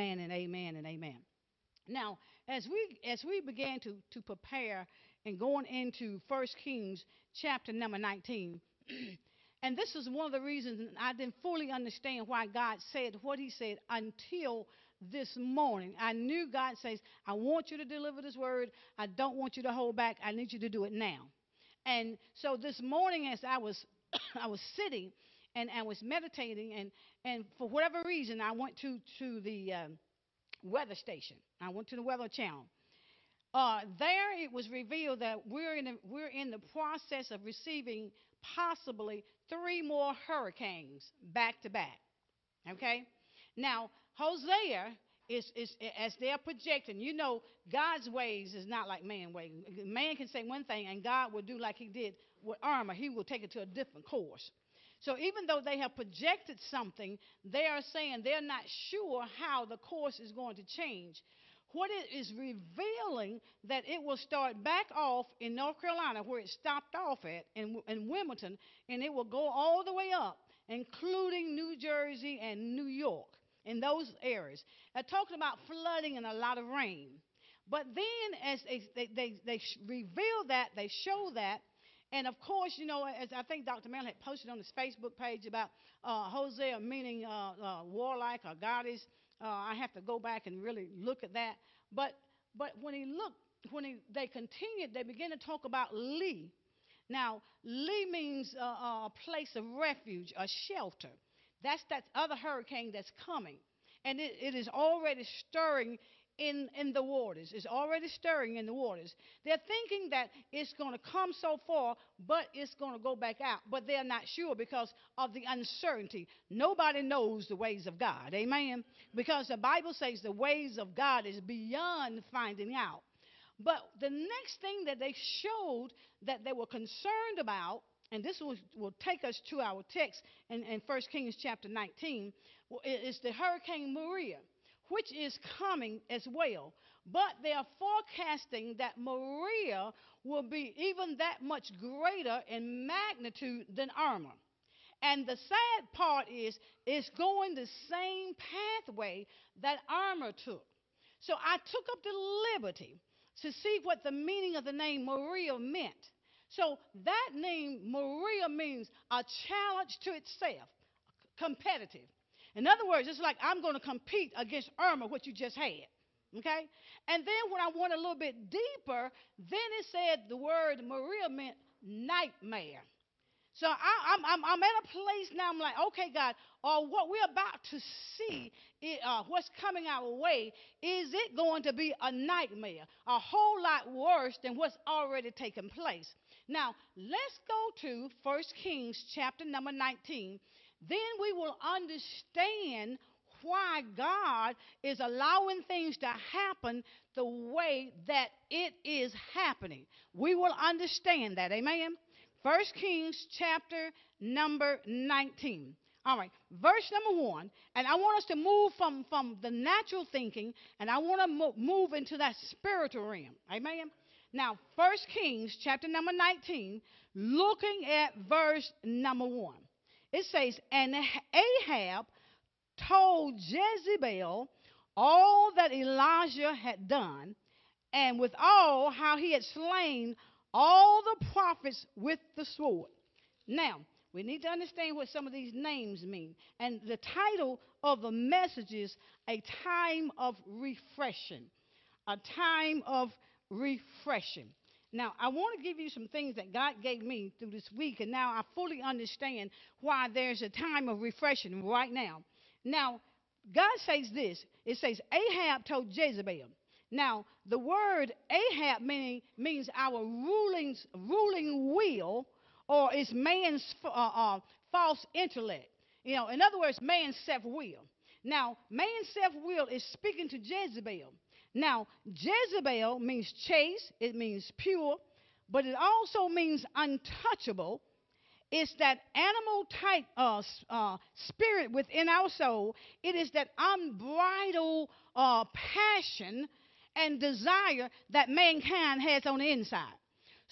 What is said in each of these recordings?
Amen and amen and amen. Now, as we as we began to to prepare and going into First Kings chapter number 19, and this is one of the reasons I didn't fully understand why God said what He said until this morning. I knew God says, "I want you to deliver this word. I don't want you to hold back. I need you to do it now." And so this morning, as I was I was sitting and I was meditating, and, and for whatever reason, I went to, to the um, weather station. I went to the weather channel. Uh, there it was revealed that we're in, a, we're in the process of receiving possibly three more hurricanes back to back. Okay? Now, Hosea is, is as they're projecting, you know, God's ways is not like man ways. Man can say one thing and God will do like he did with Irma. He will take it to a different course. So even though they have projected something, they are saying they're not sure how the course is going to change. What it is revealing that it will start back off in North Carolina, where it stopped off at, in, in Wilmington, and it will go all the way up, including New Jersey and New York, in those areas. They're talking about flooding and a lot of rain. But then, as they, they, they, they reveal that, they show that, and of course, you know, as I think Dr. Mel had posted on his Facebook page about uh, Hosea meaning uh, uh, warlike or goddess, uh, I have to go back and really look at that. But but when he looked, when he, they continued, they began to talk about Lee. Now, Lee means uh, a place of refuge, a shelter. That's that other hurricane that's coming. And it, it is already stirring in, in the waters. It's already stirring in the waters. They're thinking that it's going to come so far, but it's going to go back out. But they're not sure because of the uncertainty. Nobody knows the ways of God. Amen. Because the Bible says the ways of God is beyond finding out. But the next thing that they showed that they were concerned about, and this will, will take us to our text in, in 1 Kings chapter 19, is the Hurricane Maria which is coming as well. But they are forecasting that Maria will be even that much greater in magnitude than Irma. And the sad part is, it's going the same pathway that Irma took. So I took up the liberty to see what the meaning of the name Maria meant. So that name, Maria, means a challenge to itself, competitive. In other words, it's like I'm going to compete against Irma, what you just had. Okay? And then when I went a little bit deeper, then it said the word Maria meant nightmare. So I, am I'm, I'm at a place now, I'm like, okay, God, uh, what we're about to see, it, uh, what's coming our way, is it going to be a nightmare? A whole lot worse than what's already taken place. Now, let's go to 1 Kings chapter number 19, then we will understand why God is allowing things to happen the way that it is happening. We will understand that. Amen. First Kings chapter number 19. All right, verse number one, and I want us to move from, from the natural thinking, and I want to mo- move into that spiritual realm. Amen. Now, First Kings chapter number 19, looking at verse number one. It says, And Ahab told Jezebel all that Elijah had done, and withal how he had slain all the prophets with the sword. Now, we need to understand what some of these names mean. And the title of the message is A Time of Refreshing. A Time of Refreshing. Now, I want to give you some things that God gave me through this week, and now I fully understand why there's a time of refreshing right now. Now, God says this it says, Ahab told Jezebel. Now, the word Ahab meaning, means our ruling, ruling will, or is man's uh, uh, false intellect. You know, in other words, man's self will. Now, man's self will is speaking to Jezebel. Now, Jezebel means chaste, it means pure, but it also means untouchable. It's that animal type uh, uh, spirit within our soul. It is that unbridled uh, passion and desire that mankind has on the inside.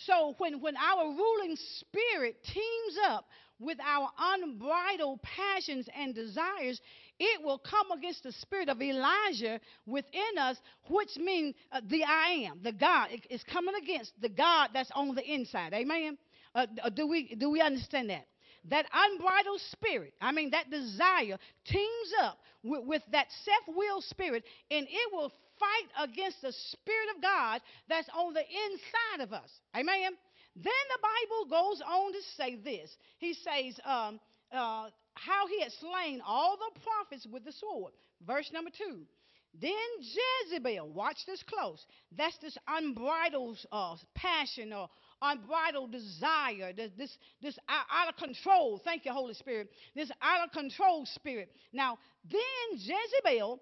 So when, when our ruling spirit teams up with our unbridled passions and desires, it will come against the spirit of Elijah within us, which means uh, the I am, the God. It, it's coming against the God that's on the inside. Amen. Uh, uh do we do we understand that? That unbridled spirit, I mean that desire, teams up with, with that self-will spirit, and it will fight against the spirit of God that's on the inside of us. Amen. Then the Bible goes on to say this. He says, um, uh, how he had slain all the prophets with the sword. Verse number two. Then Jezebel, watch this close. That's this unbridled uh, passion or unbridled desire, this, this, this out of control. Thank you, Holy Spirit. This out of control spirit. Now, then Jezebel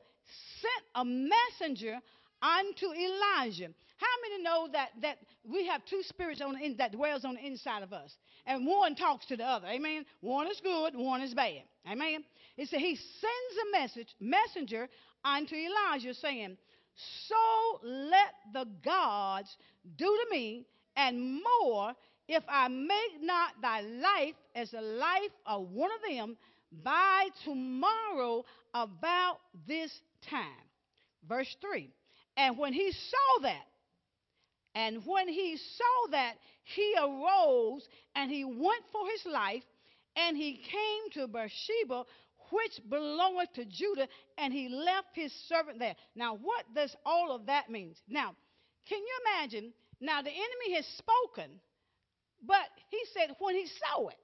sent a messenger unto Elijah. How many know that, that we have two spirits on in, that dwells on the inside of us? And one talks to the other. Amen. One is good, one is bad. Amen. It said he sends a message, messenger unto Elijah saying, So let the gods do to me and more if I make not thy life as the life of one of them by tomorrow about this time. Verse 3. And when he saw that, and when he saw that, he arose and he went for his life, and he came to Beersheba, which belongeth to Judah, and he left his servant there. Now, what does all of that mean? Now, can you imagine? Now, the enemy has spoken, but he said when he saw it,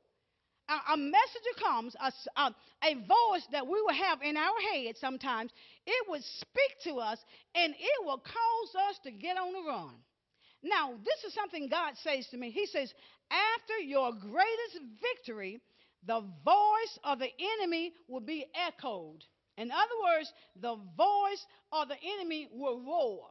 a, a messenger comes, a, a, a voice that we will have in our head sometimes, it would speak to us, and it will cause us to get on the run. Now, this is something God says to me. He says, After your greatest victory, the voice of the enemy will be echoed. In other words, the voice of the enemy will roar.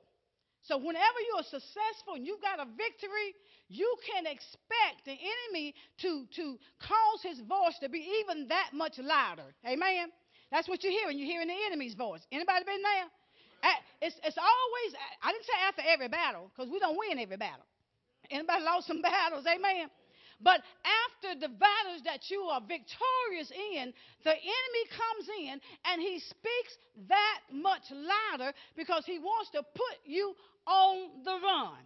So, whenever you're successful and you've got a victory, you can expect the enemy to, to cause his voice to be even that much louder. Amen? That's what you're hearing. You're hearing the enemy's voice. Anybody been there? It's, it's always, I didn't say after every battle, because we don't win every battle. Anybody lost some battles? Amen. But after the battles that you are victorious in, the enemy comes in and he speaks that much louder because he wants to put you on the run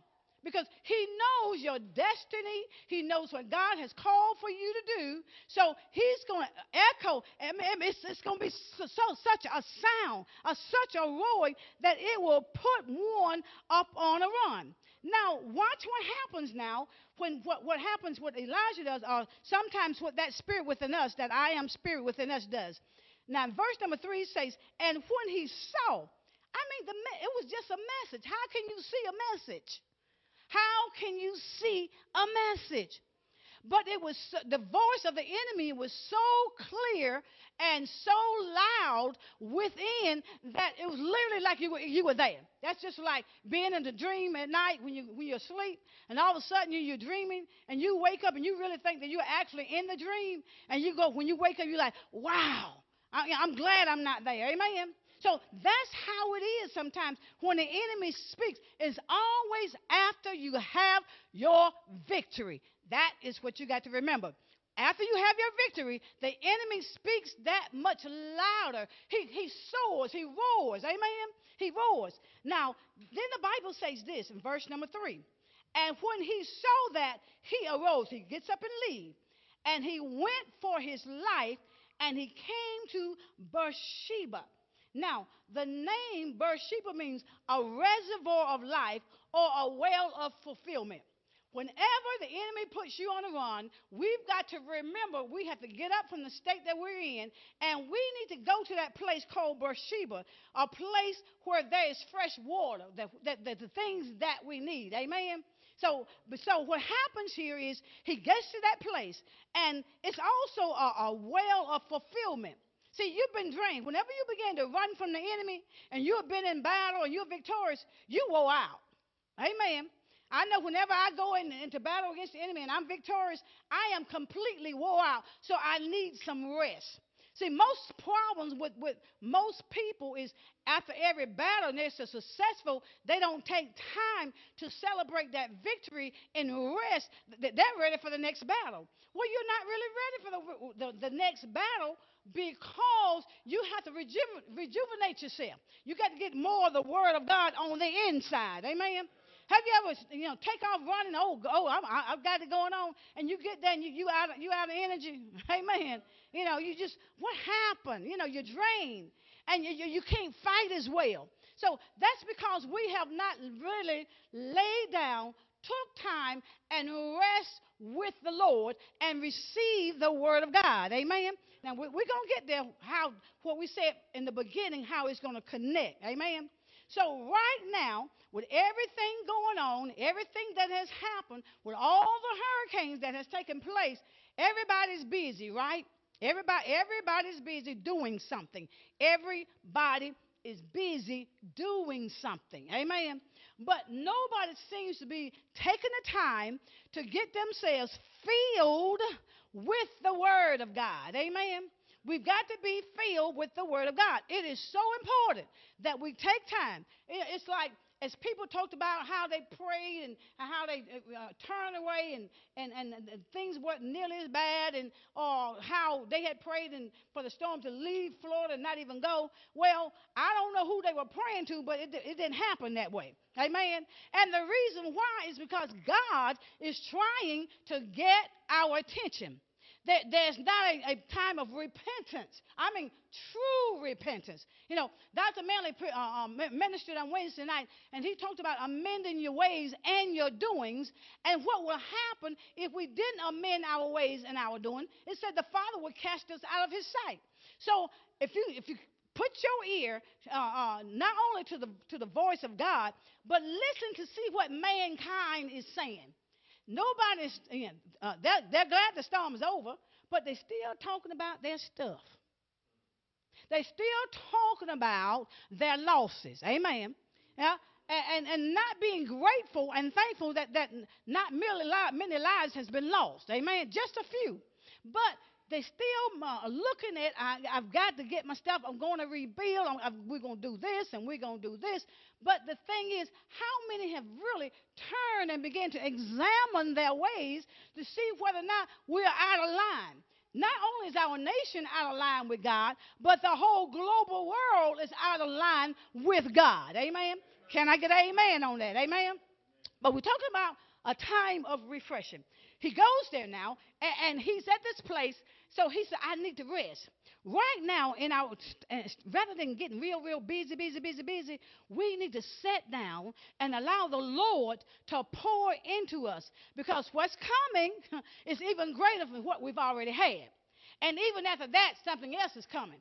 because he knows your destiny. He knows what God has called for you to do. So he's going to echo. It's, it's going to be so, such a sound, a, such a roaring that it will put one up on a run. Now, watch what happens now when what, what happens, what Elijah does, or sometimes what that spirit within us, that I am spirit within us does. Now, verse number three says, And when he saw, I mean, the, it was just a message. How can you see a message? How can you see a message? But it was the voice of the enemy was so clear and so loud within that it was literally like you were, you were there. That's just like being in the dream at night when you when you're asleep, and all of a sudden you're, you're dreaming, and you wake up and you really think that you're actually in the dream, and you go when you wake up you're like, wow, I, I'm glad I'm not there. Amen. So that's how it is sometimes when the enemy speaks. It's always after you have your victory. That is what you got to remember. After you have your victory, the enemy speaks that much louder. He, he soars, he roars. Amen? He roars. Now, then the Bible says this in verse number three. And when he saw that, he arose. He gets up and leaves. And he went for his life, and he came to Beersheba. Now, the name Beersheba means a reservoir of life or a well of fulfillment. Whenever the enemy puts you on a run, we've got to remember we have to get up from the state that we're in, and we need to go to that place called Beersheba, a place where there is fresh water, that, that the things that we need. Amen. So, so what happens here is he gets to that place, and it's also a, a well of fulfillment. See, you've been drained. Whenever you begin to run from the enemy and you have been in battle and you're victorious, you wore out. Amen. I know whenever I go in, into battle against the enemy and I'm victorious, I am completely wore out. So I need some rest. See, most problems with, with most people is after every battle and they're successful, they don't take time to celebrate that victory and rest. They're ready for the next battle. Well, you're not really ready for the, the, the next battle because you have to reju- rejuvenate yourself. You got to get more of the Word of God on the inside. Amen. Have you ever, you know, take off running? Oh, oh, i have got it going on, and you get there and you, you out, you out of energy. Amen. You know, you just, what happened? You know, you're drained, and you, you, you can't fight as well. So that's because we have not really laid down, took time, and rest with the Lord and receive the Word of God. Amen. Now we're, going to get there. How what we said in the beginning, how it's going to connect. Amen. So, right now, with everything going on, everything that has happened, with all the hurricanes that has taken place, everybody's busy, right? Everybody, everybody's busy doing something. Everybody is busy doing something. Amen. But nobody seems to be taking the time to get themselves filled with the Word of God. Amen. We've got to be filled with the Word of God. It is so important that we take time. It's like as people talked about how they prayed and how they uh, uh, turned away and, and, and, and, things weren't nearly as bad and or how they had prayed and for the storm to leave Florida and not even go. Well, I don't know who they were praying to, but it, it didn't happen that way. Amen. And the reason why is because God is trying to get our attention. There, there's not a, a, time of repentance. I mean, true repentance. You know, Dr. Manley uh, uh, ministered on Wednesday night, and he talked about amending your ways and your doings. And what will happen if we didn't amend our ways and our doing? It said the Father would cast us out of his sight. So if you, if you put your ear uh, uh, not only to the, to the voice of God, but listen to see what mankind is saying. Nobody's, uh, they're, they're glad the storm is over, but they're still talking about their stuff. They're still talking about their losses. Amen. Yeah? And, and, and not being grateful and thankful that, that not merely li- many lives has been lost. Amen. Just a few. But they still looking at, I, have got to get my stuff. I'm going to rebuild. I'm, I'm, we're going to do this and we're going to do this. But the thing is, how many have really turned and began to examine their ways to see whether or not we're out of line? Not only is our nation out of line with God, but the whole global world is out of line with God. Amen? Can I get amen on that? Amen? But we're talking about a time of refreshing. He goes there now, and, and he's at this place. So he said, I need to rest. Right now, in our rather than getting real, real busy, busy, busy, busy, we need to sit down and allow the Lord to pour into us because what's coming is even greater than what we've already had. And even after that, something else is coming.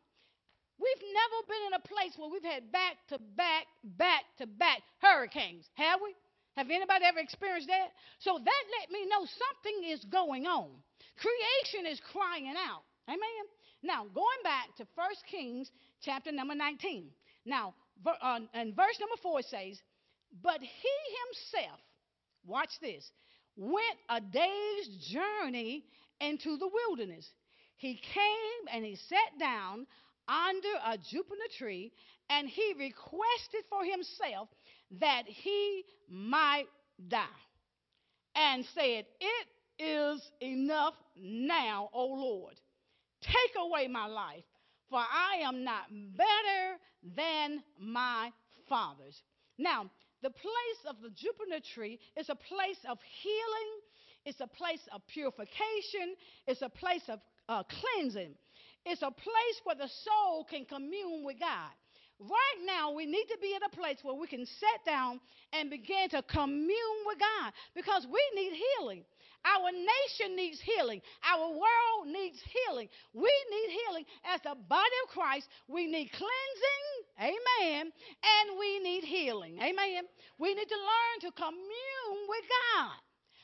We've never been in a place where we've had back to back, back to back hurricanes, have we? Have anybody ever experienced that? So that let me know something is going on. Creation is crying out. Amen. Now, going back to 1 Kings chapter number 19. Now, uh, and verse number 4 says, But he himself, watch this, went a day's journey into the wilderness. He came and he sat down under a juniper tree, and he requested for himself that he might die, and said, It is enough now, O Lord. Take away my life, for I am not better than my fathers. Now, the place of the juniper tree is a place of healing, it's a place of purification, it's a place of uh, cleansing, it's a place where the soul can commune with God. Right now, we need to be at a place where we can sit down and begin to commune with God because we need healing. Our nation needs healing. Our world needs healing. We need healing. As the body of Christ, we need cleansing, amen, and we need healing, amen. We need to learn to commune with God.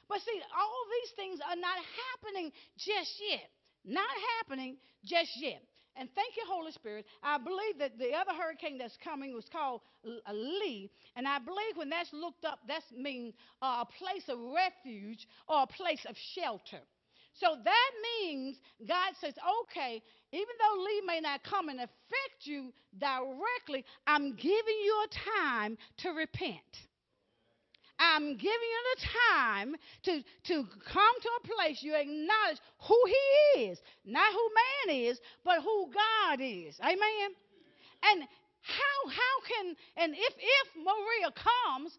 But see, all these things are not happening just yet. Not happening just yet. And thank you, Holy Spirit. I believe that the other hurricane that's coming was called uh, Lee. And I believe when that's looked up, that means uh, a place of refuge or a place of shelter. So that means God says, okay, even though Lee may not come and affect you directly, I'm giving you a time to repent. I'm giving you the time to, to come to a place you acknowledge who He is, not who man is, but who God is. Amen. And how how can and if if Maria comes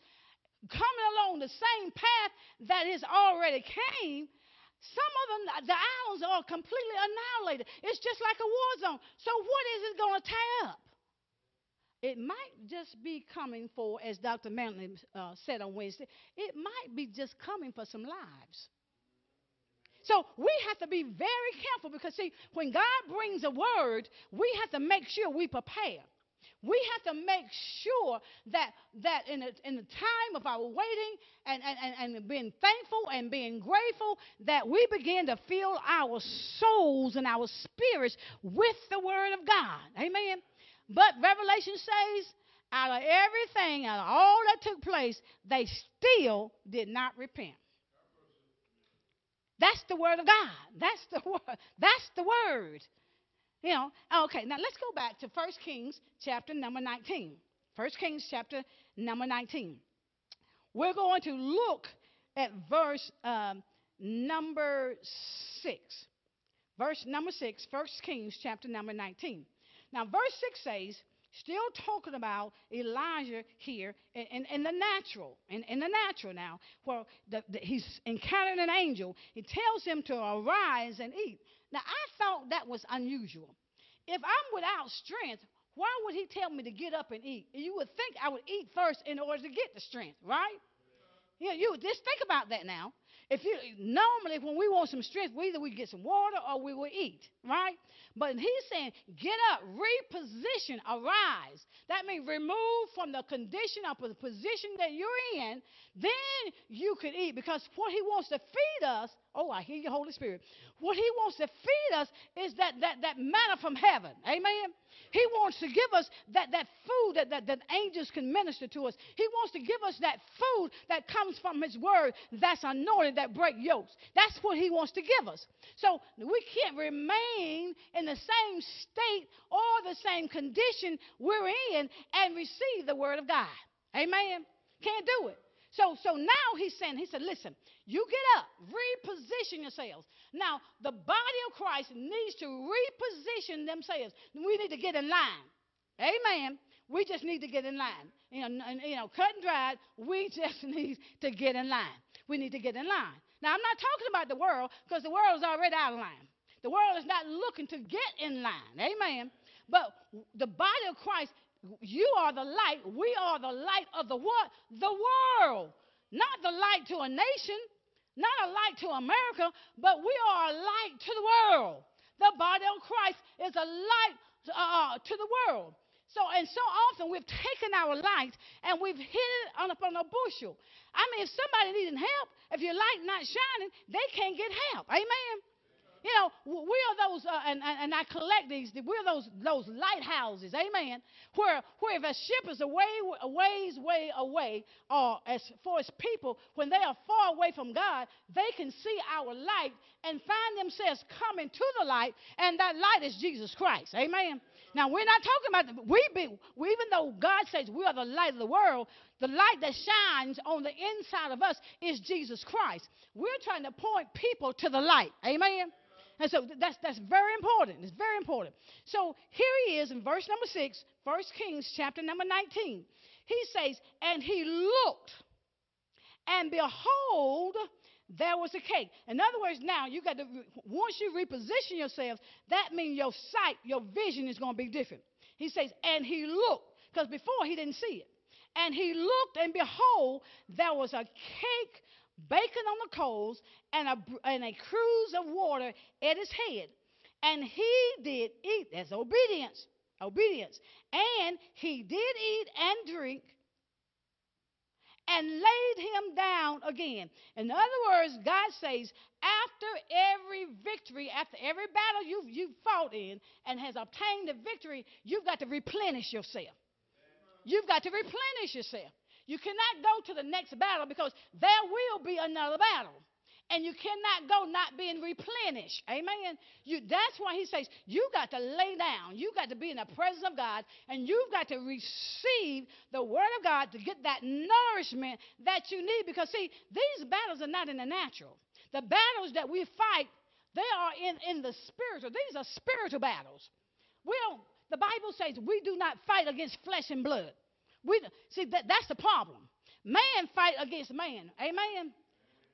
coming along the same path that is already came, some of them, the islands are completely annihilated. It's just like a war zone. So, what is it going to tear up? It might just be coming for, as Dr. Manley uh, said on Wednesday, it might be just coming for some lives. So we have to be very careful because, see, when God brings a word, we have to make sure we prepare. We have to make sure that, that in, the, in the time of our waiting and, and, and being thankful and being grateful, that we begin to fill our souls and our spirits with the Word of God. Amen. But Revelation says, out of everything, out of all that took place, they still did not repent. That's the word of God. That's the word. That's the word. You know, okay, now let's go back to 1 Kings chapter number 19. 1 Kings chapter number 19. We're going to look at verse um, number 6. Verse number 6, 1 Kings chapter number 19. Now, verse 6 says, still talking about Elijah here in, in, in the natural, in, in, the natural now, where the, the, he's encountered an angel. He tells him to arise and eat. Now, I thought that was unusual. If I'm without strength, why would he tell me to get up and eat? You would think I would eat first in order to get the strength, right? Yeah, you just think about that now. If you normally when we want some strength, we either we get some water or we will eat, right? But he's saying, get up, reposition, arise. That means remove from the condition of the position that you're in, then you can eat. Because what he wants to feed us, oh, I hear you, Holy Spirit. What he wants to feed us is that that, that manna from heaven. Amen. He wants to give us that, that food that, that, that angels can minister to us. He wants to give us that food that comes from His Word that's anointed, that break yokes. That's what He wants to give us. So we can't remain in the same state or the same condition we're in and receive the Word of God. Amen. Can't do it. So, so now he's saying, he said, listen, you get up, reposition yourselves. Now, the body of Christ needs to reposition themselves. We need to get in line. Amen. We just need to get in line. You know, you know, cut and dried, we just need to get in line. We need to get in line. Now, I'm not talking about the world because the world is already out of line. The world is not looking to get in line. Amen. But the body of Christ you are the light. We are the light of the what? The world. Not the light to a nation, not a light to America, but we are a light to the world. The body of Christ is a light uh, to the world. So, and so often we've taken our light and we've hid it on, up on a bushel. I mean, if somebody needing help, if your light not shining, they can't get help. Amen. You know, we are those, uh, and, and, I collect these, we're those, those lighthouses, amen, where, where if a ship is away, a ways way away, or as far as people, when they are far away from God, they can see our light and find themselves coming to the light, and that light is Jesus Christ, amen. Now, we're not talking about, we be, we, even though God says we are the light of the world, the light that shines on the inside of us is Jesus Christ. We're trying to point people to the light, amen. And so that's, that's very important. It's very important. So here he is in verse number 6, 1 Kings chapter number 19. He says, And he looked, and behold, there was a cake. In other words, now you got to, once you reposition yourself, that means your sight, your vision is going to be different. He says, And he looked, because before he didn't see it. And he looked, and behold, there was a cake bacon on the coals, and a, and a cruse of water at his head. And he did eat. That's obedience. Obedience. And he did eat and drink and laid him down again. In other words, God says, after every victory, after every battle you've, you've fought in and has obtained the victory, you've got to replenish yourself. You've got to replenish yourself. You cannot go to the next battle because there will be another battle. and you cannot go not being replenished. Amen. You, that's why he says you got to lay down. You got to be in the presence of God, and you've got to receive the word of God to get that nourishment that you need. Because see, these battles are not in the natural. The battles that we fight, they are in, in the spiritual. These are spiritual battles. We don't, the Bible says we do not fight against flesh and blood. We see that that's the problem. Man fight against man. Amen.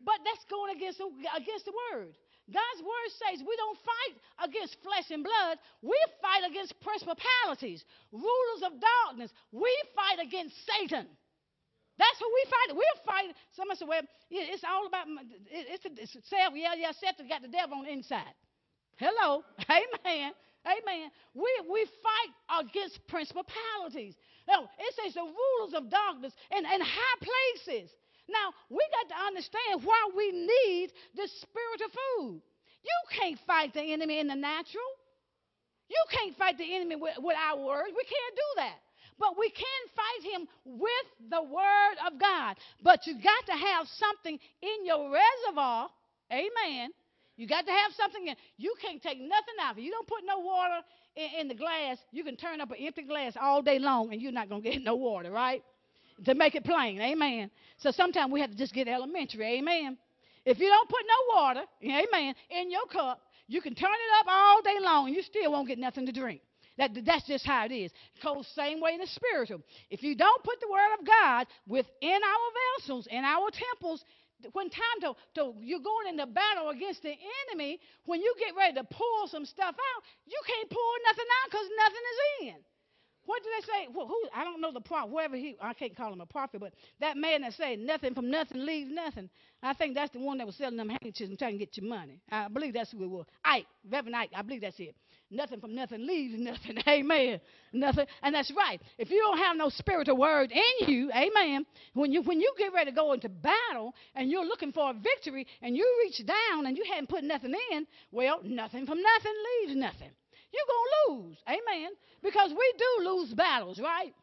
But that's going against the, against the word. God's word says we don't fight against flesh and blood. We fight against principalities, rulers of darkness. We fight against Satan. That's who we fight. We're fighting. Someone said, well, it's all about, it's, it's self. Yeah, yeah, self got the devil on the inside. Hello. Amen. Amen. We, we fight against principalities. No, it says the rulers of darkness and, and high places. Now, we got to understand why we need the spiritual food. You can't fight the enemy in the natural. You can't fight the enemy with, with our words. We can't do that. But we can fight him with the word of God. But you got to have something in your reservoir. Amen. You got to have something in. You can't take nothing out. If you don't put no water in, in the glass, you can turn up an empty glass all day long and you're not going to get no water, right? to make it plain. Amen. So sometimes we have to just get elementary. Amen. If you don't put no water, amen, in your cup, you can turn it up all day long and you still won't get nothing to drink. That, that's just how it is. It goes same way in the spiritual. If you don't put the word of God within our vessels, in our temples, when time to, to you're going into battle against the enemy, when you get ready to pull some stuff out, you can't pull nothing out because nothing is in. What did they say? Well, who? I don't know the prophet. Whoever he, I can't call him a prophet, but that man that said nothing from nothing leaves nothing. I think that's the one that was selling them handkerchiefs and trying to get your money. I believe that's who it was. Ike, Reverend Ike. I believe that's it. Nothing from nothing leaves nothing. Amen. Nothing, and that's right. If you don't have no spiritual word in you, Amen. When you when you get ready to go into battle and you're looking for a victory and you reach down and you hadn't put nothing in, well, nothing from nothing leaves nothing you're to lose. Amen. Because we do lose battles, right?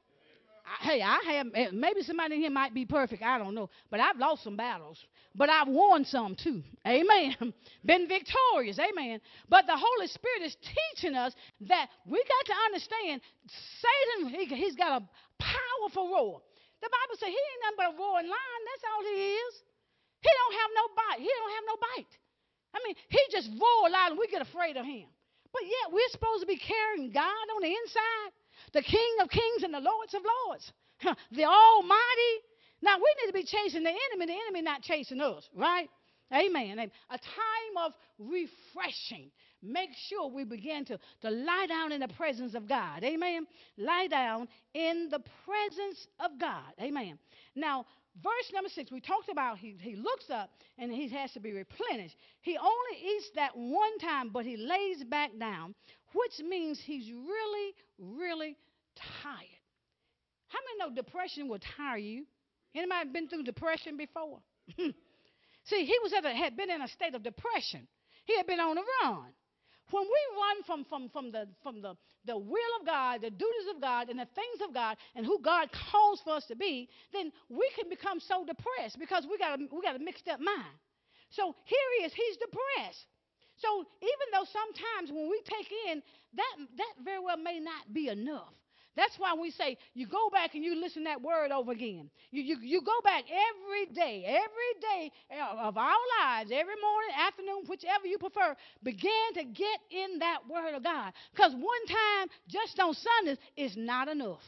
I, hey, I have, eh, maybe somebody in here might be perfect. I don't know. But I've lost some battles. But I've won some too. Amen. Been victorious. Amen. But the Holy Spirit is teaching us that we got to understand Satan, he, he's got a powerful roar. The Bible says he ain't nothing but a roaring lion. That's all he is. He don't have no bite. He don't have no bite. I mean, he just roar loud and we get afraid of him. But yet we're supposed to be carrying God on the inside, the King of Kings and the Lords of Lords, the Almighty. Now we need to be chasing the enemy, the enemy not chasing us, right? Amen. A time of refreshing. Make sure we begin to, to lie down in the presence of God. Amen. Lie down in the presence of God. Amen. Now, verse number six, we talked about he, he looks up and he has to be replenished. He only eats that one time, but he lays back down, which means he's really, really tired. How many know depression will tire you? Anybody been through depression before? See, he was at a, had been in a state of depression. He had been on the run. When we run from, from, from, the, from the, the will of God, the duties of God, and the things of God, and who God calls for us to be, then we can become so depressed because we got a, we got a mixed up mind. So here he is, he's depressed. So even though sometimes when we take in, that, that very well may not be enough. That's why we say you go back and you listen that word over again. You, you, you go back every day, every day of our lives, every morning, afternoon, whichever you prefer, begin to get in that word of God. Because one time, just on Sundays, is not enough.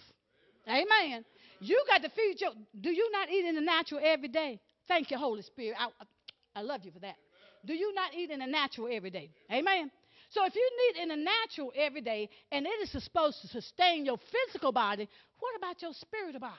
Amen. You got to feed your. Do you not eat in the natural every day? Thank you, Holy Spirit. I, I love you for that. Do you not eat in the natural every day? Amen. So if you need in the natural every day and it is supposed to sustain your physical body, what about your spiritual body?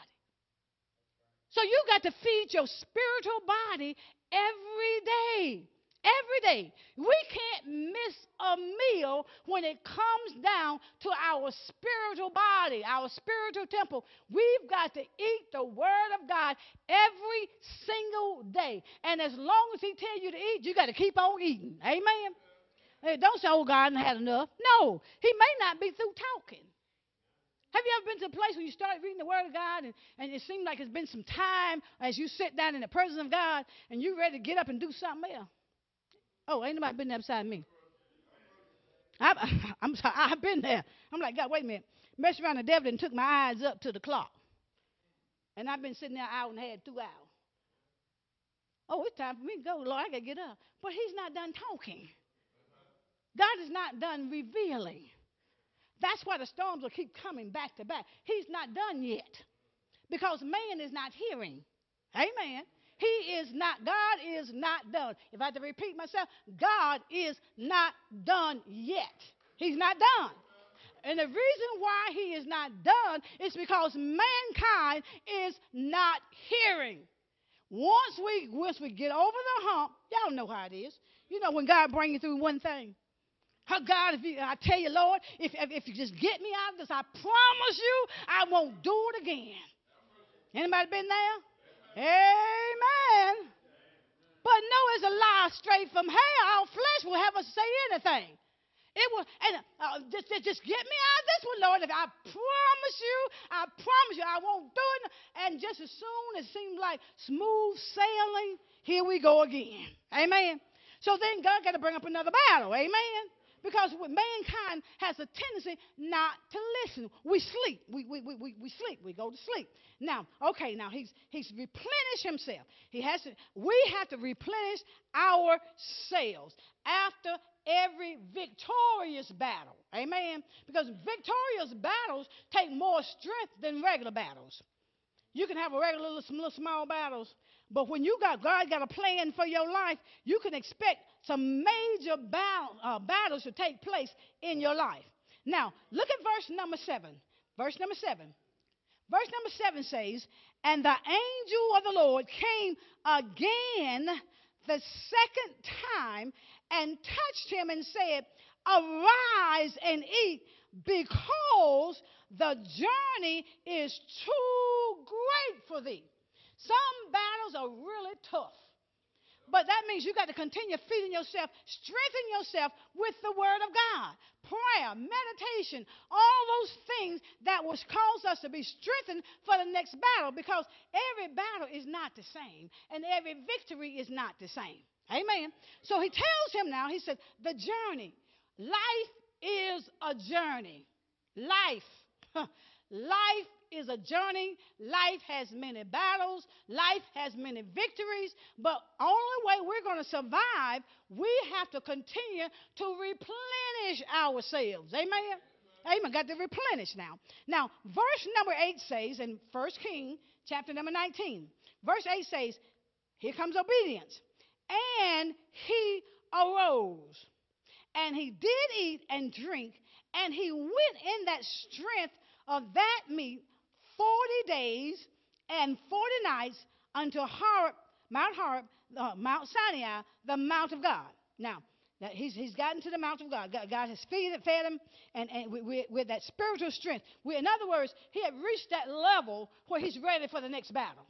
So you got to feed your spiritual body every day. Every day. We can't miss a meal when it comes down to our spiritual body, our spiritual temple. We've got to eat the word of God every single day. And as long as he tells you to eat, you got to keep on eating. Amen. Hey, don't say, oh, God, I had enough. No, he may not be through talking. Have you ever been to a place where you started reading the Word of God and, and it seemed like it's been some time as you sit down in the presence of God and you're ready to get up and do something else? Oh, ain't nobody been there beside me. I, I'm sorry, I've been there. I'm like, God, wait a minute. Messed around the devil and took my eyes up to the clock. And I've been sitting there out and had two hours. Oh, it's time for me to go, Lord. I got to get up. But he's not done talking. God is not done revealing. That's why the storms will keep coming back to back. He's not done yet because man is not hearing. Amen. He is not, God is not done. If I have to repeat myself, God is not done yet. He's not done. And the reason why he is not done is because mankind is not hearing. Once we once we get over the hump, y'all know how it is. You know when God brings you through one thing. God, if you, I tell you, Lord, if, if, if you just get me out of this, I promise you I won't do it again. Anybody been there? Amen. But no, it's a lie straight from hell. Our flesh will have us say anything. It will, and uh, just, just get me out of this one, Lord. If I promise you, I promise you, I won't do it. And just as soon as it seems like smooth sailing, here we go again. Amen. So then God got to bring up another battle. Amen. Because mankind has a tendency not to listen. We sleep. We, we, we, we, we sleep. We go to sleep. Now, okay, now he's, he's replenished himself. He has to, we have to replenish ourselves after every victorious battle. Amen? Because victorious battles take more strength than regular battles. You can have a regular little, little small battles, but when you got God got a plan for your life, you can expect some major battle, uh, battles to take place in your life. Now, look at verse number seven. Verse number seven. Verse number seven says, And the angel of the Lord came again the second time and touched him and said, Arise and eat, because the journey is too great for thee. Some battles are really tough. But that means you got to continue feeding yourself, strengthen yourself with the Word of God, prayer, meditation, all those things that will cause us to be strengthened for the next battle because every battle is not the same and every victory is not the same. Amen. So he tells him now, he said, the journey. Life is a journey. Life. Life is a journey. Life has many battles. Life has many victories. But only way we're going to survive, we have to continue to replenish ourselves. Amen. Amen. Got to replenish now. Now, verse number 8 says in 1 King, chapter number 19, verse 8 says, Here comes obedience. And he arose, and he did eat and drink, and he went in that strength of that meat 40 days and 40 nights unto Horeb, Mount Horeb, uh, Mount Sinai, the Mount of God. Now, he's, he's gotten to the Mount of God. God, God has fed, fed him and, and with, with that spiritual strength. We, in other words, he had reached that level where he's ready for the next battle.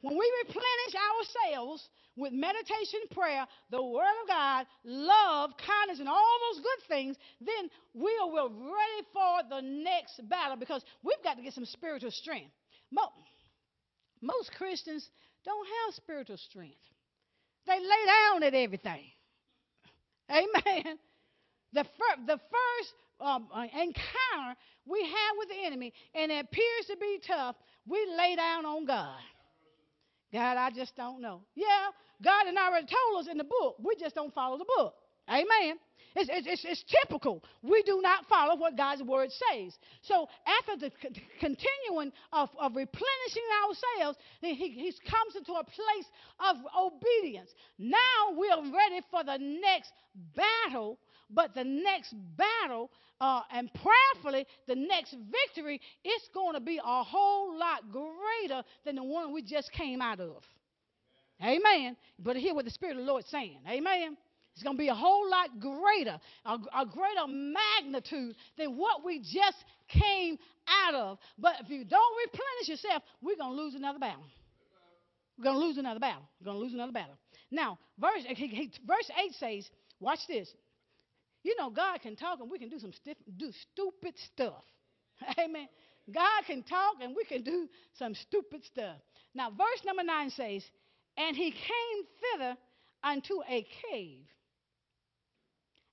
When we replenish ourselves with meditation, prayer, the Word of God, love, kindness, and all those good things, then we are ready for the next battle because we've got to get some spiritual strength. Most Christians don't have spiritual strength, they lay down at everything. Amen. The, fir- the first um, uh, encounter we have with the enemy, and it appears to be tough, we lay down on God. God, I just don't know. Yeah, God had already told us in the book. We just don't follow the book. Amen. It's, it's, it's, typical. We do not follow what God's word says. So after the continuing of, of replenishing ourselves, then he, he comes into a place of obedience. Now we're ready for the next battle, but the next battle uh, and prayerfully, the next victory, it's going to be a whole lot greater than the one we just came out of. Amen. But hear what the Spirit of the Lord is saying. Amen. It's going to be a whole lot greater, a, a, greater magnitude than what we just came out of. But if you don't replenish yourself, we're going to lose another battle. We're going to lose another battle. We're going to lose another battle. Now, verse, verse 8 says, watch this. You know, God can talk and we can do some stiff, do stupid stuff. Amen. God can talk and we can do some stupid stuff. Now, verse number 9 says, And he came thither unto a cave.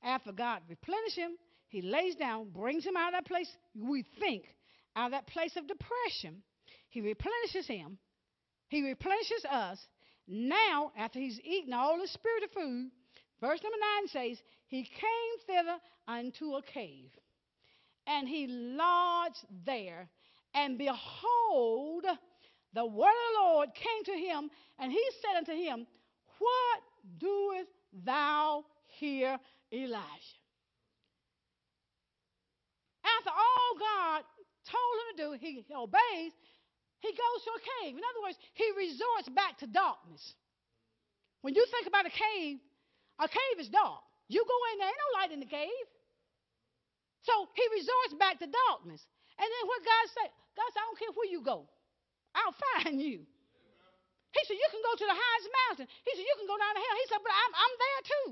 After God replenished him, he lays down, brings him out of that place, we think, out of that place of depression. He replenishes him. He replenishes us. Now, after he's eaten all the spirit food, verse number 9 says, He came thither unto a cave, and he lodged there. And behold, the word of the Lord came to him, and he said unto him, What doest thou here, Elijah? After all God told him to do, he obeys, he goes to a cave. In other words, he resorts back to darkness. When you think about a cave, a cave is dark. You go in there, ain't no light in the cave. So he resorts back to darkness. And then what God said, God said, I don't care where you go, I'll find you. He said, You can go to the highest mountain. He said, You can go down to hell. He said, But I'm, I'm there too.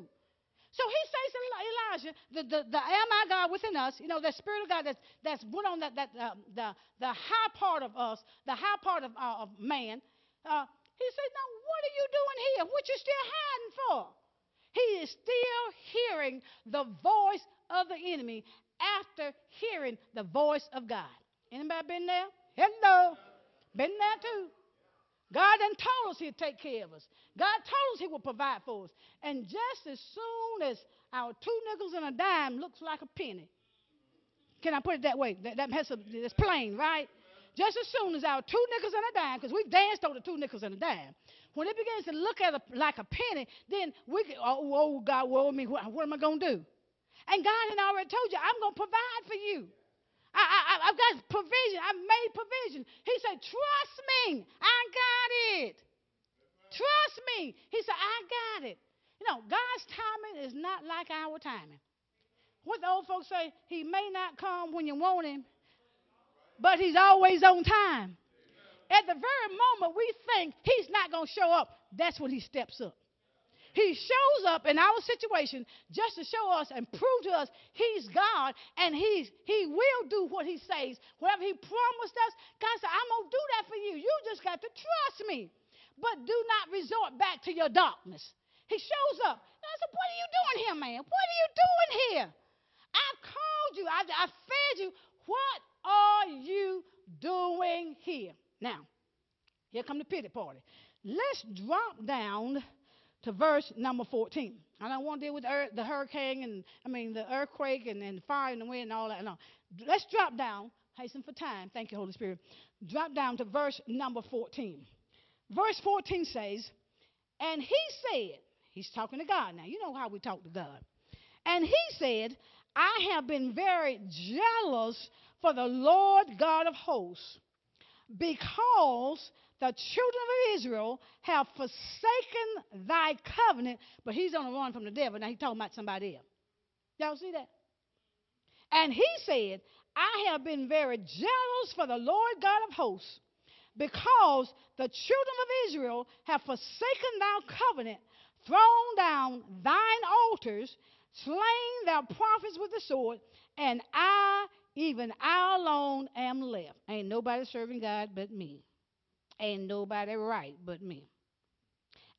So he says to Elijah, the, the, the am I God within us, you know, the Spirit of God that's, that's put on that, that uh, the, the high part of us, the high part of, uh, of man. Uh, he said, Now, what are you doing here? What you still hiding for? He is still hearing the voice of the enemy after hearing the voice of God. Anybody been there? Hello. Been there too. God done told us he'd take care of us. God told us he would provide for us. And just as soon as our two nickels and a dime looks like a penny, can I put it that way? That, that has a, that's plain, right? Just as soon as our two nickels and a dime, because we've danced over two nickels and a dime, when it begins to look at a, like a penny, then we oh, oh God, woe me, what, what am I going to do? And God had already told you, I'm going to provide for you. I, have got provision. I've made provision. He said, Trust me. I got it. Trust me. He said, I got it. You know, God's timing is not like our timing. What the old folks say, He may not come when you want Him, but He's always on time. At the very moment we think He's not going to show up, that's when He steps up. He shows up in our situation just to show us and prove to us He's God and he's, He will do what He says. Whatever He promised us, God said, I'm going to do that for you. You just got to trust me. But do not resort back to your darkness. He shows up. I said, What are you doing here, man? What are you doing here? I've called you, I've, I've fed you. What are you doing here? Now, here come the pity party. Let's drop down to verse number 14. I don't want to deal with the hurricane and, I mean, the earthquake and, and the fire and the wind and all that. No. Let's drop down, hasten for time. Thank you, Holy Spirit. Drop down to verse number 14. Verse 14 says, And he said, He's talking to God now. You know how we talk to God. And he said, I have been very jealous for the Lord God of hosts because the children of Israel have forsaken thy covenant, but he's on the run from the devil. Now he's talking about somebody else. Y'all see that? And he said, I have been very jealous for the Lord God of hosts, because the children of Israel have forsaken thy covenant, thrown down thine altars, slain thy prophets with the sword, and I, even I alone, am left. Ain't nobody serving God but me. Ain't nobody right but me.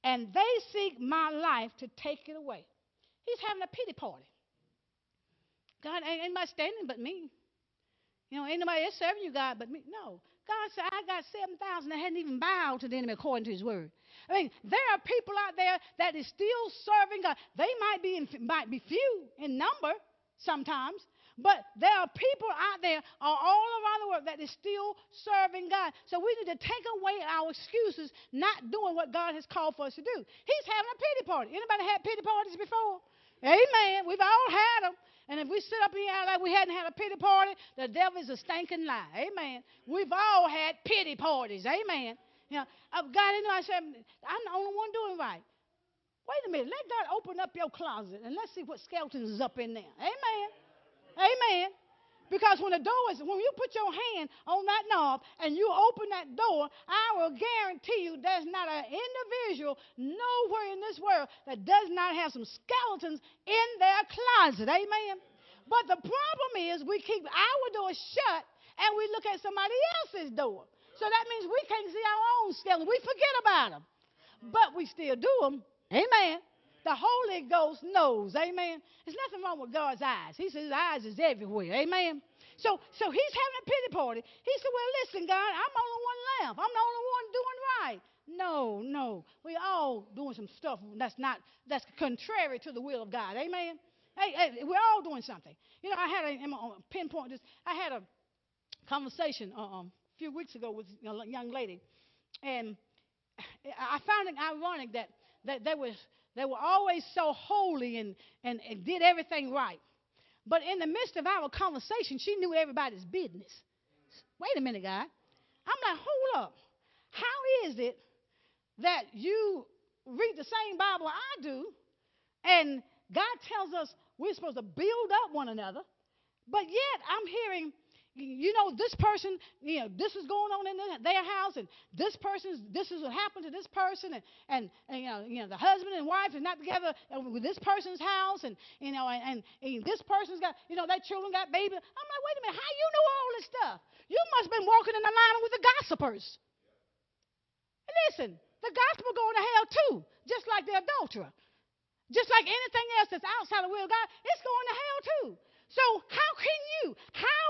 And they seek my life to take it away. He's having a pity party. God, ain't anybody standing but me. You know, ain't nobody else serving you, God, but me. No. God said, I got 7,000 that hadn't even bowed to the enemy according to his word. I mean, there are people out there that is still serving God. They might be, in, might be few in number sometimes, but there are people out there uh, all around the world that is still serving God. So we need to take away our excuses not doing what God has called for us to do. He's having a pity party. Anybody had pity parties before? Amen. We've all had them. And if we sit up here like we hadn't had a pity party, the devil is a stinking lie. Amen. We've all had pity parties. Amen. Uh, you know, I've got into I said, I'm the only one doing right. Wait a minute. Let God open up your closet and let's see what skeletons is up in there. Amen. Amen. Because when the door is, when you put your hand on that knob and you open that door, I will guarantee you there's not an individual nowhere in this world that does not have some skeletons in their closet. Amen. But the problem is we keep our door shut and we look at somebody else's door. So that means we can't see our own skeleton. We forget about them. But we still do them. Amen. The Holy Ghost knows. Amen. There's nothing wrong with God's eyes. He says his eyes is everywhere. Amen. So, so he's having a pity party. He said, Well, listen, God, I'm the only one left. I'm the only one doing right. No, no. We all doing some stuff that's not that's contrary to the will of God. Amen. Hey, hey we're all doing something. You know, I had a pinpoint this. I had a conversation uh, um, a few weeks ago with a young lady, and I found it ironic that that they was they were always so holy and, and, and did everything right. But in the midst of our conversation, she knew everybody's business. Wait a minute, God. I'm like, hold up. How is it that you read the same Bible I do, and God tells us we're supposed to build up one another, but yet I'm hearing you know, this person, you know, this is going on in their house, and this person's, this is what happened to this person, and, and, and you, know, you know, the husband and wife is not together with this person's house, and, you know, and, and, and this person's got, you know, their children got babies. I'm like, wait a minute, how you know all this stuff? You must have been walking in the line with the gossipers. Listen, the gospel going to hell too, just like the adulterer. Just like anything else that's outside the will of God, it's going to hell too. So how can you, how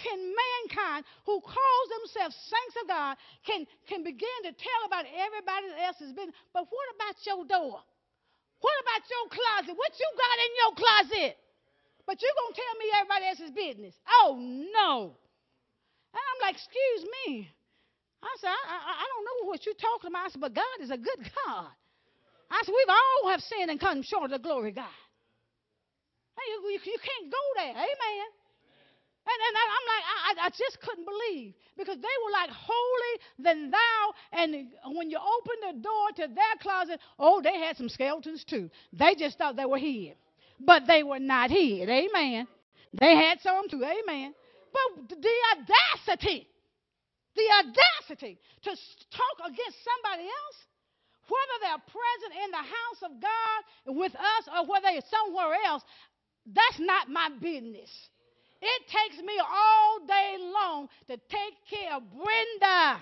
can mankind who calls themselves saints of God can, can begin to tell about everybody else's business? But what about your door? What about your closet? What you got in your closet? But you're going to tell me everybody else's business. Oh, no. And I'm like, excuse me. I said, I, I, I don't know what you're talking about. I said, but God is a good God. I said, we've all have sinned and come short of the glory of God. Hey, you, you, you can't go there. Amen. And, and I, am like, I, I just couldn't believe because they were like holy than thou. And when you open the door to their closet, oh, they had some skeletons too. They just thought they were hid, but they were not hid. Amen. They had some too. Amen. But the audacity, the audacity to talk against somebody else, whether they're present in the house of God with us or whether they're somewhere else, that's not my business. It takes me all day long to take care of Brenda.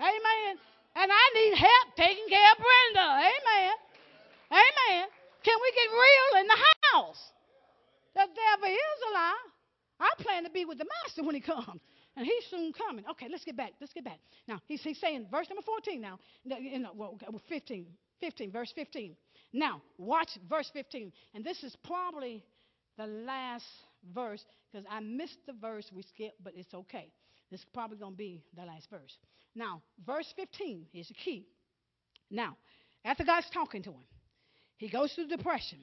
Amen. And I need help taking care of Brenda. Amen. Amen. Can we get real in the house? The devil is a lie. I plan to be with the master when he comes. And he's soon coming. Okay, let's get back. Let's get back. Now, he's, he's saying, verse number 14 now. In, well, 15. 15, verse 15. Now, watch verse 15. And this is probably the last verse because I missed the verse we skipped, but it's okay. This is probably going to be the last verse. Now, verse 15 is the key. Now, after God's talking to him, he goes through depression.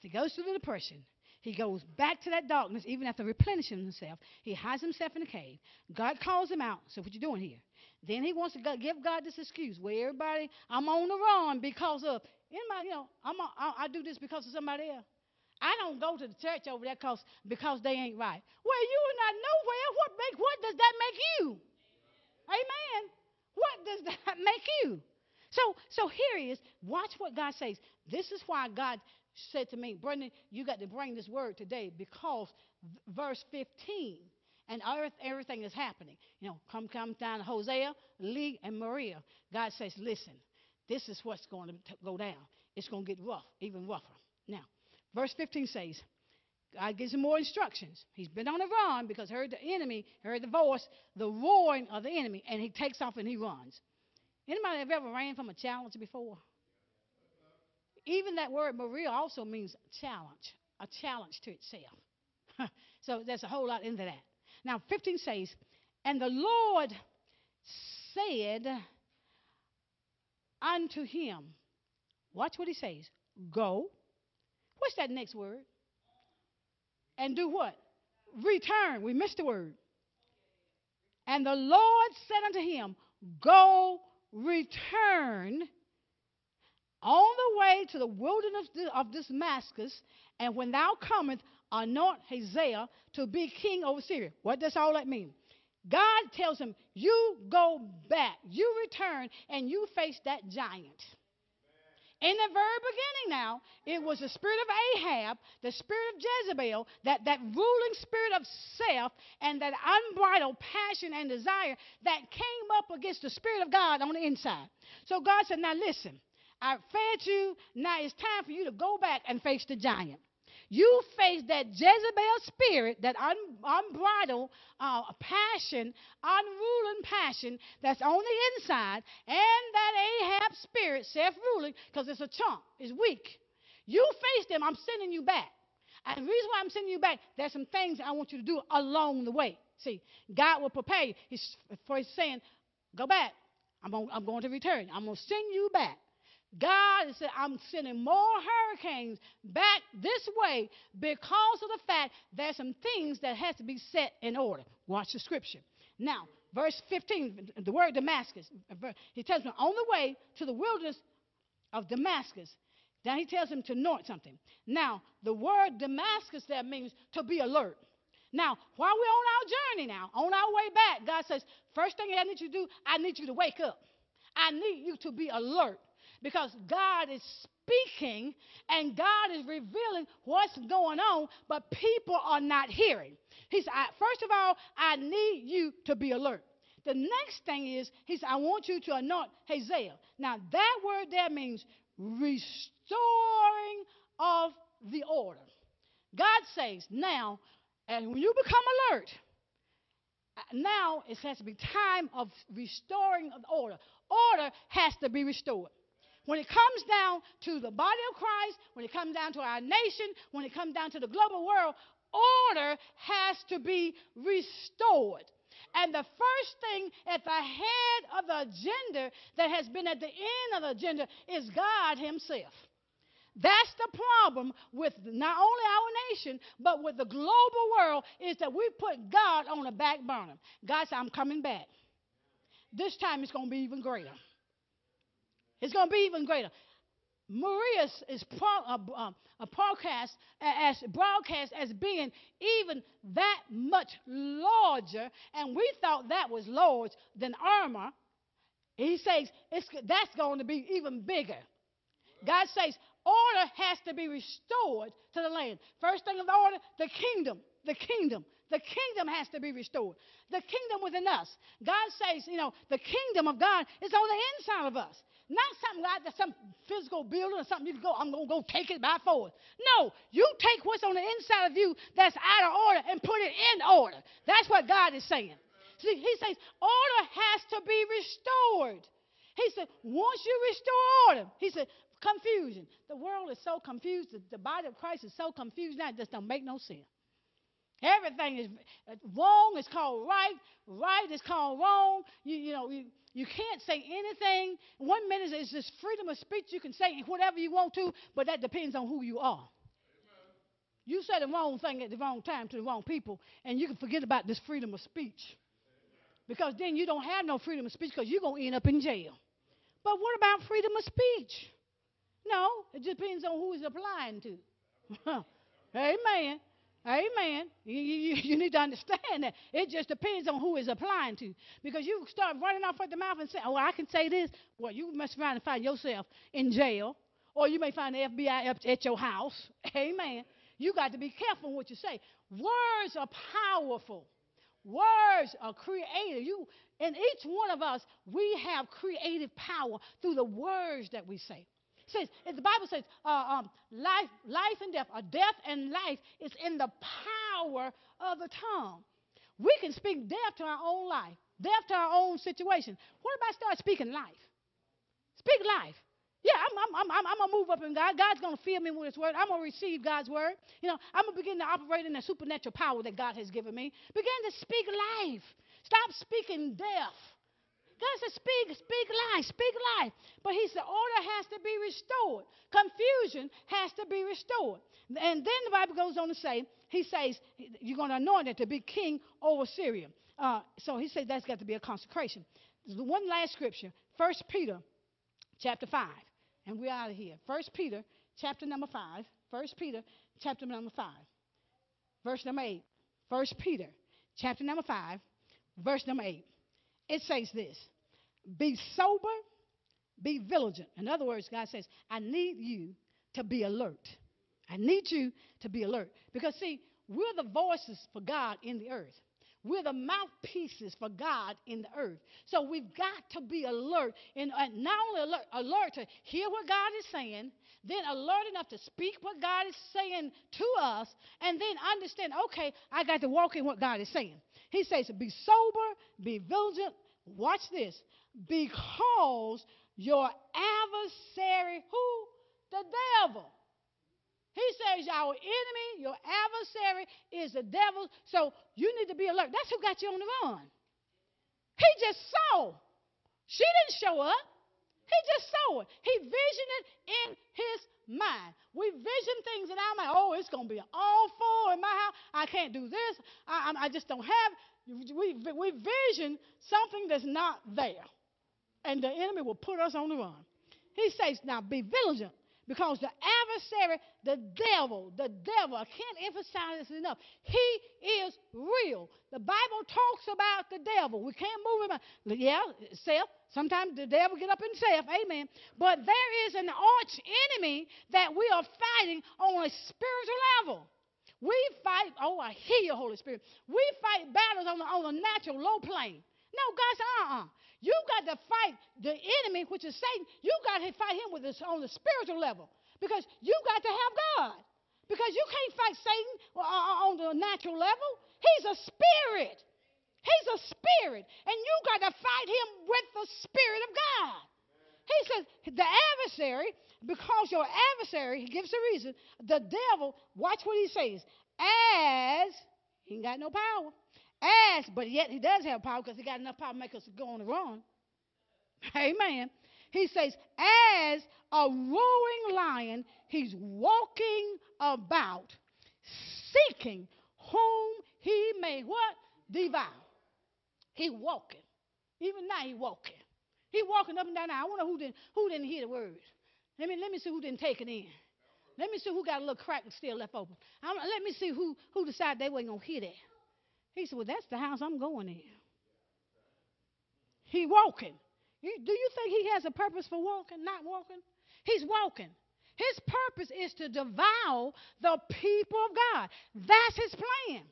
He goes through the depression, he goes back to that darkness, even after replenishing himself. He hides himself in a cave. God calls him out. So, what you doing here? Then he wants to give God this excuse where everybody, I'm on the run because of, anybody, you know, I'm a, I, I do this because of somebody else. I don't go to the church over there cause, because they ain't right. Well, you are not nowhere. What, make, what does that make you? Amen. What does that make you? So, so here he is. Watch what God says. This is why God said to me, Brenda, you got to bring this word today because verse 15 and earth, everything is happening. You know, come, come down to Jose, Lee, and Maria. God says, listen, this is what's going to go down. It's going to get rough, even rougher. Now, verse 15 says, God gives him more instructions. He's been on a run because heard the enemy, heard the voice, the roaring of the enemy, and he takes off and he runs. Anybody have ever ran from a challenge before? Even that word Maria also means challenge, a challenge to itself. so there's a whole lot into that. Now, 15 says, And the Lord said unto him, Watch what he says. Go. What's that next word? And do what? Return. We missed the word. And the Lord said unto him, Go, return on the way to the wilderness of Damascus, and when thou comest, anoint Hazael to be king over Syria. What does all that mean? God tells him, You go back, you return, and you face that giant. In the very beginning, now, it was the spirit of Ahab, the spirit of Jezebel, that, that ruling spirit of self, and that unbridled passion and desire that came up against the spirit of God on the inside. So God said, Now listen, I fed you. Now it's time for you to go back and face the giant. You face that Jezebel spirit, that un- unbridled uh, passion, unruling passion that's on the inside, and that Ahab spirit, self ruling, because it's a chunk, it's weak. You face them, I'm sending you back. And the reason why I'm sending you back, there's some things I want you to do along the way. See, God will prepare you. He's, for He's saying, go back. I'm, on, I'm going to return. I'm going to send you back. God said, I'm sending more hurricanes back this way because of the fact there's some things that has to be set in order. Watch the scripture. Now, verse 15, the word Damascus. He tells me on the way to the wilderness of Damascus. Then he tells him to anoint something. Now, the word Damascus there means to be alert. Now, while we're on our journey now, on our way back, God says, first thing I need you to do, I need you to wake up. I need you to be alert because God is speaking and God is revealing what's going on, but people are not hearing. He said, First of all, I need you to be alert. The next thing is, he said, I want you to anoint Hazael. Now, that word there means restoring of the order. God says, now, and when you become alert, now it has to be time of restoring of order. Order has to be restored. When it comes down to the body of Christ, when it comes down to our nation, when it comes down to the global world, order has to be restored. And the first thing at the head of the agenda that has been at the end of the agenda is God Himself. That's the problem with not only our nation, but with the global world, is that we put God on the back burner. God said, I'm coming back. This time it's going to be even greater. It's going to be even greater. Maria is pro, uh, a broadcast as broadcast as being even that much larger, and we thought that was larger than Irma. He says that's going to be even bigger. God says order has to be restored to the land. First thing of the order, the kingdom, the kingdom, the kingdom has to be restored. The kingdom within us. God says, you know, the kingdom of God is on the inside of us. Not something like that, some physical building or something you can go, I'm going to go take it by force. No, you take what's on the inside of you that's out of order and put it in order. That's what God is saying. See, he says order has to be restored. He said, once you restore order, he said, confusion. The world is so confused. The body of Christ is so confused now, it just don't make no sense. Everything is uh, wrong is called right. Right is called wrong. You, you know, you, you can't say anything. One minute is just freedom of speech. You can say whatever you want to, but that depends on who you are. Amen. You say the wrong thing at the wrong time to the wrong people, and you can forget about this freedom of speech. Because then you don't have no freedom of speech because you're going to end up in jail. But what about freedom of speech? No, it depends on who is applying to. Amen. Amen. You, you, you, need to understand that. It just depends on who is applying to. Because you start running off at the mouth and say, oh, I can say this. Well, you must find, find yourself in jail. Or you may find the FBI up at your house. Amen. You got to be careful what you say. Words are powerful. Words are creative. You, and each one of us, we have creative power through the words that we say says, the Bible says, uh, um, life, life and death, or death and life is in the power of the tongue. We can speak death to our own life, death to our own situation. What if I start speaking life? Speak life. Yeah, I'm, I'm, I'm, I'm going to move up in God. God's going to fill me with His word. I'm going to receive God's word. You know, I'm going to begin to operate in the supernatural power that God has given me. Begin to speak life. Stop speaking death. God said, speak, speak life, speak life. But he said, order has to be restored. Confusion has to be restored. And then the Bible goes on to say, he says, you're going to anoint it to be king over Syria. Uh, so he said that's got to be a consecration. One last scripture, 1 Peter chapter 5. And we're out of here. 1 Peter chapter number 5. 1 Peter chapter number 5. Verse number 8. 1 Peter chapter number 5. Verse number 8. It says this be sober, be vigilant. In other words, God says, I need you to be alert. I need you to be alert. Because, see, we're the voices for God in the earth. We're the mouthpieces for God in the earth. So we've got to be alert and uh, not only alert, alert to hear what God is saying, then alert enough to speak what God is saying to us, and then understand, okay, I got to walk in what God is saying. He says, be sober, be vigilant. Watch this. Because your adversary, who? The devil he says, Our enemy, your adversary, is the devil. So you need to be alert. That's who got you on the run. He just saw. She didn't show up. He just saw it. He visioned it in his mind. We vision things in our mind. Oh, it's going to be awful in my house. I can't do this. I, I just don't have. We, we vision something that's not there. And the enemy will put us on the run. He says, now be vigilant because the adversary, the devil, the devil, I can't emphasize this enough. He is real. The Bible talks about the devil. We can't move him. Out. Yeah, self. Sometimes the devil get up in self. Amen. But there is an arch enemy that we are fighting on a spiritual level. We fight, oh, I hear you, Holy Spirit. We fight battles on the, on the natural low plane. No, God said, uh uh you got to fight the enemy, which is Satan. You got to fight him with this, on the spiritual level because you got to have God. Because you can't fight Satan on the natural level. He's a spirit. He's a spirit. And you got to fight him with the Spirit of God. He says, the adversary, because your adversary, he gives a reason, the devil, watch what he says, as, he ain't got no power, as, but yet he does have power because he got enough power to make us go on the run. Amen. He says, as a roaring lion, he's walking about, seeking whom he may what? Devour. He walking. Even now he walking. He walking up and down. Now, I wonder who didn't who didn't hear the word. Let me let me see who didn't take it in. Let me see who got a little crack still left open. I'm, let me see who who decided they wasn't gonna hear that. He said, Well, that's the house I'm going in. He walking. Do you think he has a purpose for walking, not walking? He's walking. His purpose is to devour the people of God. That's his plan.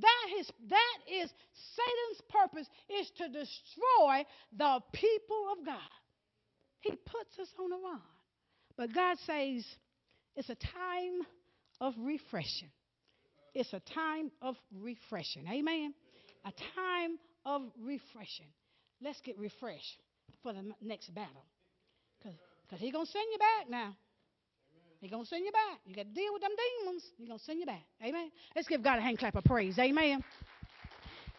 That is, that is Satan's purpose is to destroy the people of God. He puts us on the run. But God says it's a time of refreshing. It's a time of refreshing. Amen. A time of refreshing. Let's get refreshed for the next battle. Because he's going to send you back now. He's going to send you back. You got to deal with them demons. He's going to send you back. Amen. Let's give God a hand clap of praise. Amen.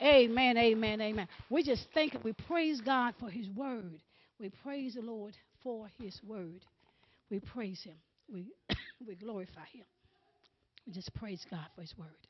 Amen, amen, amen. We just thank We praise God for his word. We praise the Lord for his word. We praise him. We, we glorify him. We just praise God for his word.